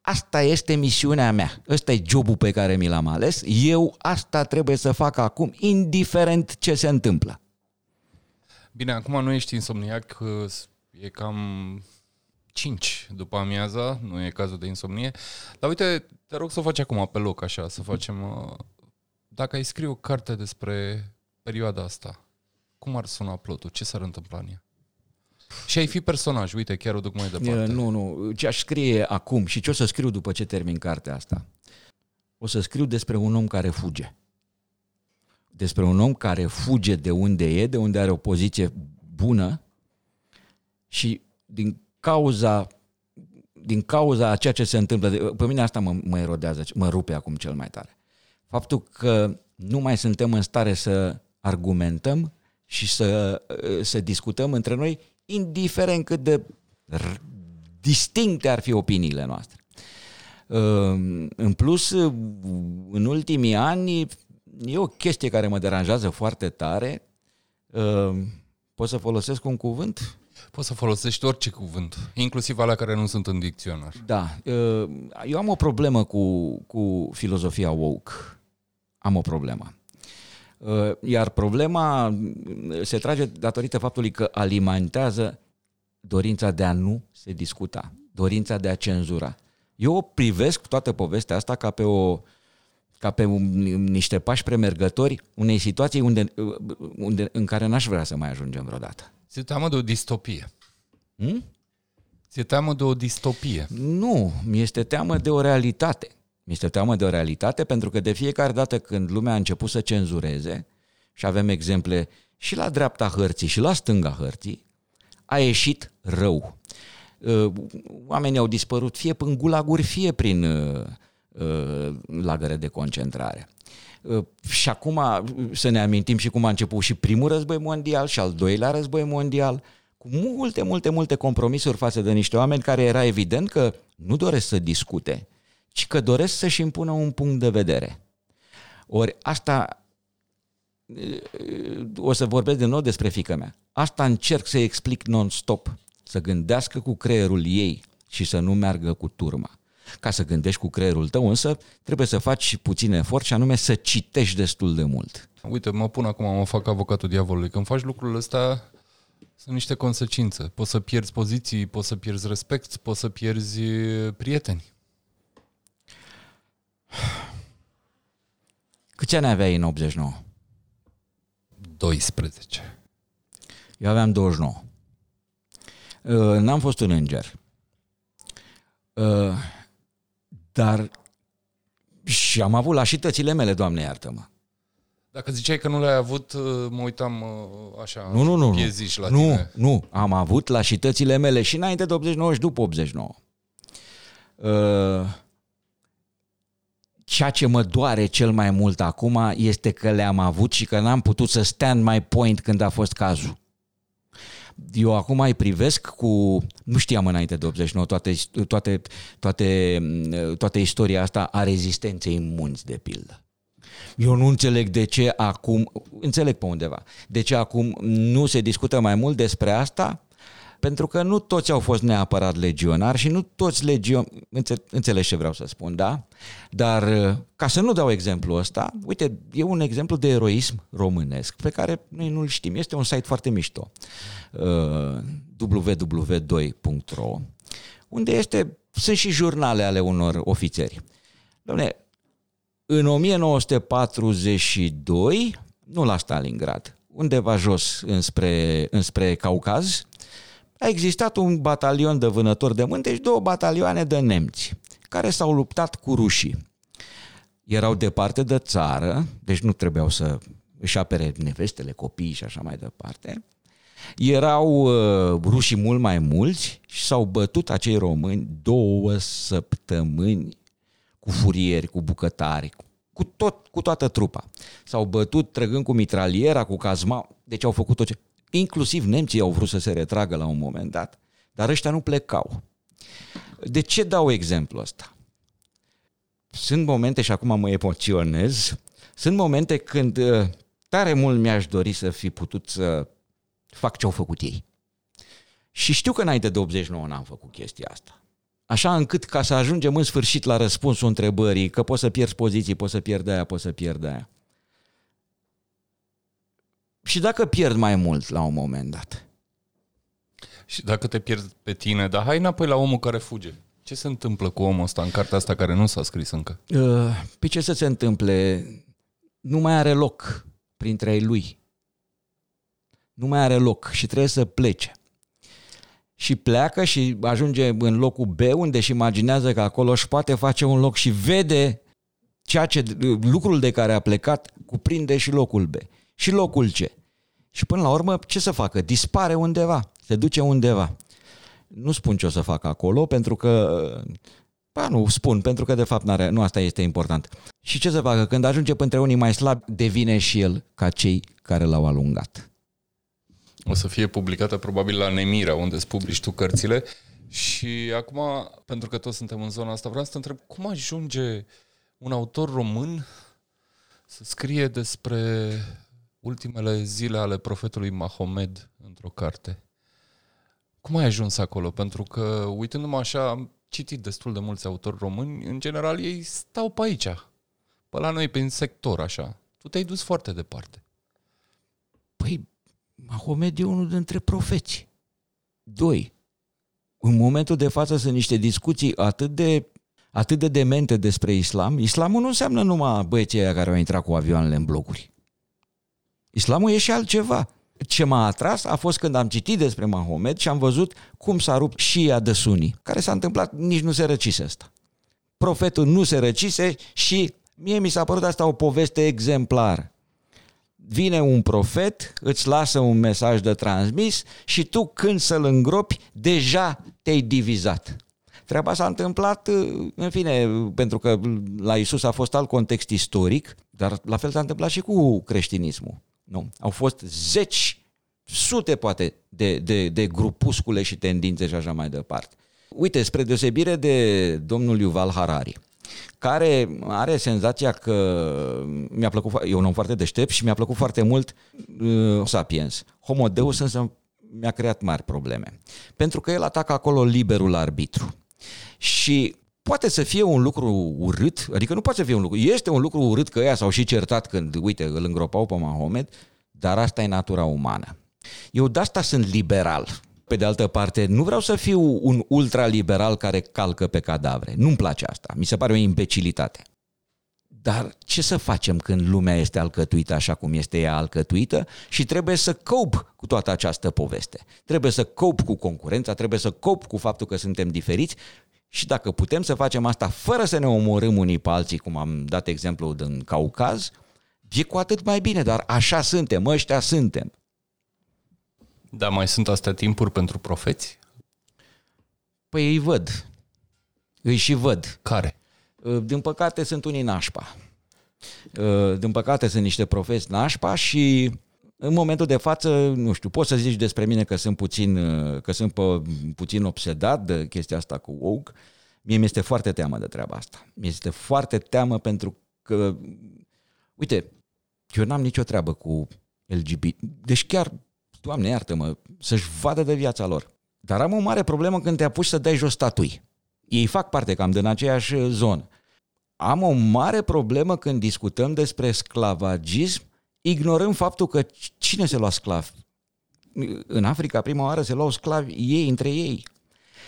S2: asta este misiunea mea. Ăsta e jobul pe care mi l-am ales. Eu asta trebuie să fac acum, indiferent ce se întâmplă.
S1: Bine, acum nu ești insomniac, e cam 5 după amiaza, nu e cazul de insomnie. Dar uite, te rog să o faci acum pe loc, așa, să facem... uh, Dacă ai scrie o carte despre perioada asta, cum ar suna plotul? Ce s-ar întâmpla în ea? Și ai fi personaj, uite, chiar o duc mai departe.
S2: Nu, nu. Ce aș scrie acum și ce o să scriu după ce termin cartea asta? O să scriu despre un om care fuge. Despre un om care fuge de unde e, de unde are o poziție bună și din cauza din cauza a ceea ce se întâmplă, pe mine asta mă, mă erodează, mă rupe acum cel mai tare. Faptul că nu mai suntem în stare să argumentăm și să, să discutăm între noi, indiferent cât de r- distincte ar fi opiniile noastre. În plus, în ultimii ani, e o chestie care mă deranjează foarte tare. Pot să folosesc un cuvânt?
S1: Poți să folosești orice cuvânt, inclusiv alea care nu sunt în dicționar.
S2: Da. Eu am o problemă cu, cu filozofia woke. Am o problemă. Iar problema se trage datorită faptului că alimentează dorința de a nu se discuta, dorința de a cenzura. Eu o privesc toată povestea asta ca pe o ca pe un, niște pași premergători unei situații unde, unde, în care n-aș vrea să mai ajungem vreodată.
S1: Ți-e teamă de o distopie.
S2: Hmm?
S1: Ți-e teamă de o distopie?
S2: Nu, mi este teamă de o realitate. Mi este teamă de o realitate pentru că de fiecare dată când lumea a început să cenzureze, și avem exemple și la dreapta hărții și la stânga hărții, a ieșit rău. Uh, oamenii au dispărut fie în gulaguri, fie prin uh, uh, lagăre de concentrare. Și acum să ne amintim și cum a început și primul război mondial și al doilea război mondial, cu multe, multe, multe compromisuri față de niște oameni care era evident că nu doresc să discute, ci că doresc să-și impună un punct de vedere. Ori asta o să vorbesc din nou despre fică mea. Asta încerc să explic non-stop, să gândească cu creierul ei și să nu meargă cu turma. Ca să gândești cu creierul tău, însă, trebuie să faci puțin efort și anume să citești destul de mult.
S1: Uite, mă pun acum, mă fac avocatul diavolului. Când faci lucrul ăsta, sunt niște consecințe. Poți să pierzi poziții, poți să pierzi respect, poți să pierzi prieteni.
S2: Câți ani aveai în 89?
S1: 12.
S2: Eu aveam 29. Uh, n-am fost un înger. Uh, dar și am avut lașitățile mele, Doamne iartă-mă.
S1: Dacă ziceai că nu le-ai avut, uh, mă uitam așa,
S2: nu, nu, nu,
S1: la
S2: nu,
S1: tine.
S2: Nu, am avut lașitățile mele și înainte de 89 și după 89. Uh, ceea ce mă doare cel mai mult acum este că le-am avut și că n-am putut să stand my point când a fost cazul. Eu acum îi privesc cu... Nu știam înainte de 89 toate, toate, toate, toată istoria asta a rezistenței munți, de pildă. Eu nu înțeleg de ce acum, înțeleg pe undeva, de ce acum nu se discută mai mult despre asta pentru că nu toți au fost neapărat legionari și nu toți legion... Înțe- înțelegi ce vreau să spun, da? Dar uh, ca să nu dau exemplu ăsta, uite, e un exemplu de eroism românesc pe care noi nu-l știm. Este un site foarte mișto, uh, www.2.ro, unde este, sunt și jurnale ale unor ofițeri. Doamne, în 1942, nu la Stalingrad, undeva jos înspre, înspre Caucaz, a existat un batalion de vânători de mânte și două batalioane de nemți care s-au luptat cu rușii. Erau departe de țară, deci nu trebuiau să își apere nevestele, copiii și așa mai departe. Erau uh, rușii mult mai mulți și s-au bătut acei români două săptămâni cu furieri, cu bucătari, cu, tot, cu toată trupa. S-au bătut trăgând cu mitraliera, cu cazma, deci au făcut tot ce... Inclusiv nemții au vrut să se retragă la un moment dat, dar ăștia nu plecau. De ce dau exemplu ăsta? Sunt momente, și acum mă emoționez, sunt momente când uh, tare mult mi-aș dori să fi putut să fac ce au făcut ei. Și știu că înainte de 89 n-am făcut chestia asta. Așa încât ca să ajungem în sfârșit la răspunsul întrebării, că poți să pierzi poziții, poți să pierzi aia, poți să pierzi aia. Și dacă pierd mai mult la un moment dat?
S1: Și dacă te pierzi pe tine, dar hai înapoi la omul care fuge. Ce se întâmplă cu omul ăsta în cartea asta care nu s-a scris încă?
S2: Uh, pe ce să se întâmple? Nu mai are loc printre ei lui. Nu mai are loc și trebuie să plece. Și pleacă și ajunge în locul B unde își imaginează că acolo își poate face un loc și vede ceea ce lucrul de care a plecat cuprinde și locul B și locul C. Și până la urmă, ce să facă? Dispare undeva, se duce undeva. Nu spun ce o să fac acolo, pentru că... Ba, nu spun, pentru că de fapt n-are, nu asta este important. Și ce să facă? Când ajunge între unii mai slabi, devine și el ca cei care l-au alungat.
S1: O să fie publicată probabil la Nemira, unde îți publici tu cărțile. Și acum, pentru că toți suntem în zona asta, vreau să te întreb cum ajunge un autor român să scrie despre ultimele zile ale profetului Mahomed într-o carte. Cum ai ajuns acolo? Pentru că, uitându-mă așa, am citit destul de mulți autori români, în general ei stau pe aici, pe la noi, prin sector, așa. Tu te-ai dus foarte departe.
S2: Păi, Mahomed e unul dintre profeți. Doi, în momentul de față sunt niște discuții atât de atât de demente despre islam. Islamul nu înseamnă numai băieții care au intrat cu avioanele în blocuri. Islamul e și altceva. Ce m-a atras a fost când am citit despre Mahomet și am văzut cum s-a rupt și de Suni, care s-a întâmplat, nici nu se răcise asta. Profetul nu se răcise și mie mi s-a părut asta o poveste exemplară. Vine un profet, îți lasă un mesaj de transmis și tu când să-l îngropi, deja te-ai divizat. Treaba s-a întâmplat, în fine, pentru că la Isus a fost alt context istoric, dar la fel s-a întâmplat și cu creștinismul. Nu. Au fost zeci, sute poate de, de, de grupuscule și tendințe și așa mai departe. Uite, spre deosebire de domnul Yuval Harari, care are senzația că mi-a plăcut, e un om foarte deștept și mi-a plăcut foarte mult uh, Sapiens. Homo Deus însă mi-a creat mari probleme. Pentru că el atacă acolo liberul arbitru. Și poate să fie un lucru urât, adică nu poate să fie un lucru, este un lucru urât că ea s-au și certat când, uite, îl îngropau pe Mahomet, dar asta e natura umană. Eu de asta sunt liberal. Pe de altă parte, nu vreau să fiu un ultraliberal care calcă pe cadavre. Nu-mi place asta. Mi se pare o imbecilitate. Dar ce să facem când lumea este alcătuită așa cum este ea alcătuită și trebuie să cop cu toată această poveste. Trebuie să cop cu concurența, trebuie să cop cu faptul că suntem diferiți și dacă putem să facem asta fără să ne omorâm unii pe alții, cum am dat exemplu din Caucaz, e cu atât mai bine, dar așa suntem, ăștia suntem.
S1: Da, mai sunt astea timpuri pentru profeți?
S2: Păi îi văd. Îi și văd.
S1: Care?
S2: Uh, din păcate sunt unii nașpa. Uh, din păcate sunt niște profeți nașpa și în momentul de față, nu știu, poți să zici despre mine că sunt puțin, uh, că sunt puțin obsedat de chestia asta cu woke. Mie mi este foarte teamă de treaba asta. Mi este foarte teamă pentru că, uite, eu n-am nicio treabă cu LGBT. Deci chiar, Doamne iartă-mă, să-și vadă de viața lor. Dar am o mare problemă când te apuci să dai jos statui. Ei fac parte cam din aceeași zonă. Am o mare problemă când discutăm despre sclavagism, ignorăm faptul că cine se lua sclav? În Africa, prima oară, se luau sclavi ei între ei.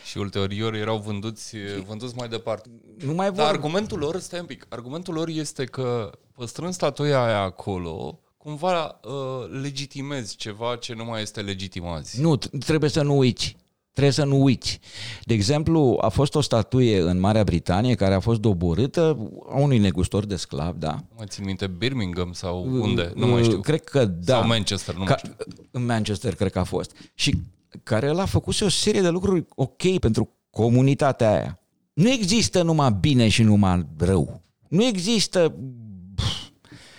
S1: Și ulterior erau vânduți, vânduți mai departe.
S2: Nu mai vor...
S1: Dar argumentul lor, stai un pic, argumentul lor este că păstrând statuia aia acolo, cumva uh, legitimezi ceva ce nu mai este legitimați.
S2: Nu, trebuie să nu uiți. Trebuie să nu uiți. De exemplu, a fost o statuie în Marea Britanie care a fost doborâtă a unui negustor de sclav, da? Nu
S1: mai țin minte, Birmingham sau unde? Nu mai știu.
S2: Cred că da.
S1: Sau Manchester, nu Ca, mai știu.
S2: În Manchester cred că a fost. Și care el a făcut o serie de lucruri ok pentru comunitatea aia. Nu există numai bine și numai rău. Nu există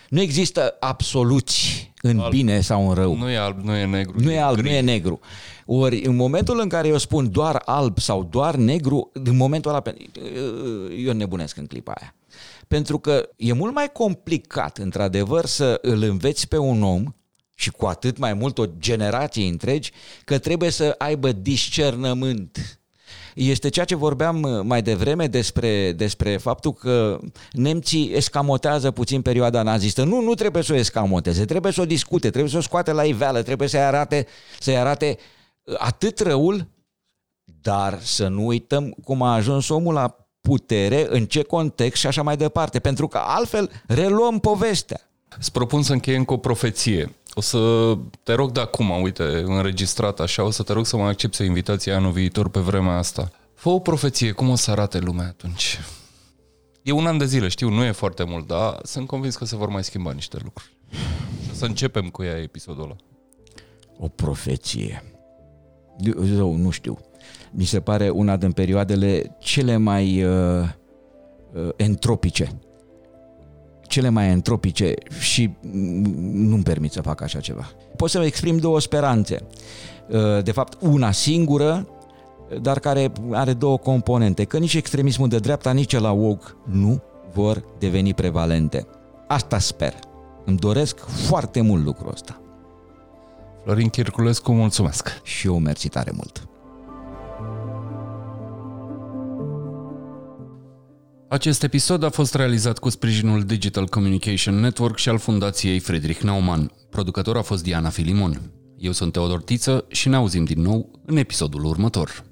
S2: nu există absoluți în alb. bine sau în rău.
S1: Nu e alb, nu e negru.
S2: Nu e alb, gri. nu e negru. Ori în momentul în care eu spun doar alb sau doar negru, în momentul ăla eu nebunesc în clipa aia. Pentru că e mult mai complicat, într-adevăr, să îl înveți pe un om și cu atât mai mult o generație întregi, că trebuie să aibă discernământ este ceea ce vorbeam uh, mai devreme despre, despre faptul că nemții escamotează puțin perioada nazistă. Nu, nu trebuie să o escamoteze, trebuie să o discute, trebuie să o scoate la iveală, trebuie să-i arate, să-i arate uh, atât răul, dar să nu uităm cum a ajuns omul la putere, în ce context și așa mai departe, pentru că altfel reluăm povestea.
S1: Îți propun să încheiem cu o profeție. O să te rog de acum, uite, înregistrat așa, o să te rog să mă accepti invitația anul viitor pe vremea asta. Fă o profeție, cum o să arate lumea atunci? E un an de zile, știu, nu e foarte mult, dar sunt convins că se vor mai schimba niște lucruri. Să începem cu ea episodul ăla.
S2: O profeție. Eu nu știu. Mi se pare una din perioadele cele mai uh, uh, entropice cele mai entropice și nu-mi permit să fac așa ceva. Pot să exprim două speranțe. Uh, de fapt, una singură, dar care are două componente, că nici extremismul de dreapta, nici la woke nu vor deveni prevalente. Asta sper. Îmi doresc foarte mult lucrul ăsta.
S1: Florin Chirculescu, mulțumesc!
S2: Și eu mersi tare mult!
S1: Acest episod a fost realizat cu sprijinul Digital Communication Network și al Fundației Friedrich Naumann. Producător a fost Diana Filimon. Eu sunt Teodor Tiță și ne auzim din nou în episodul următor.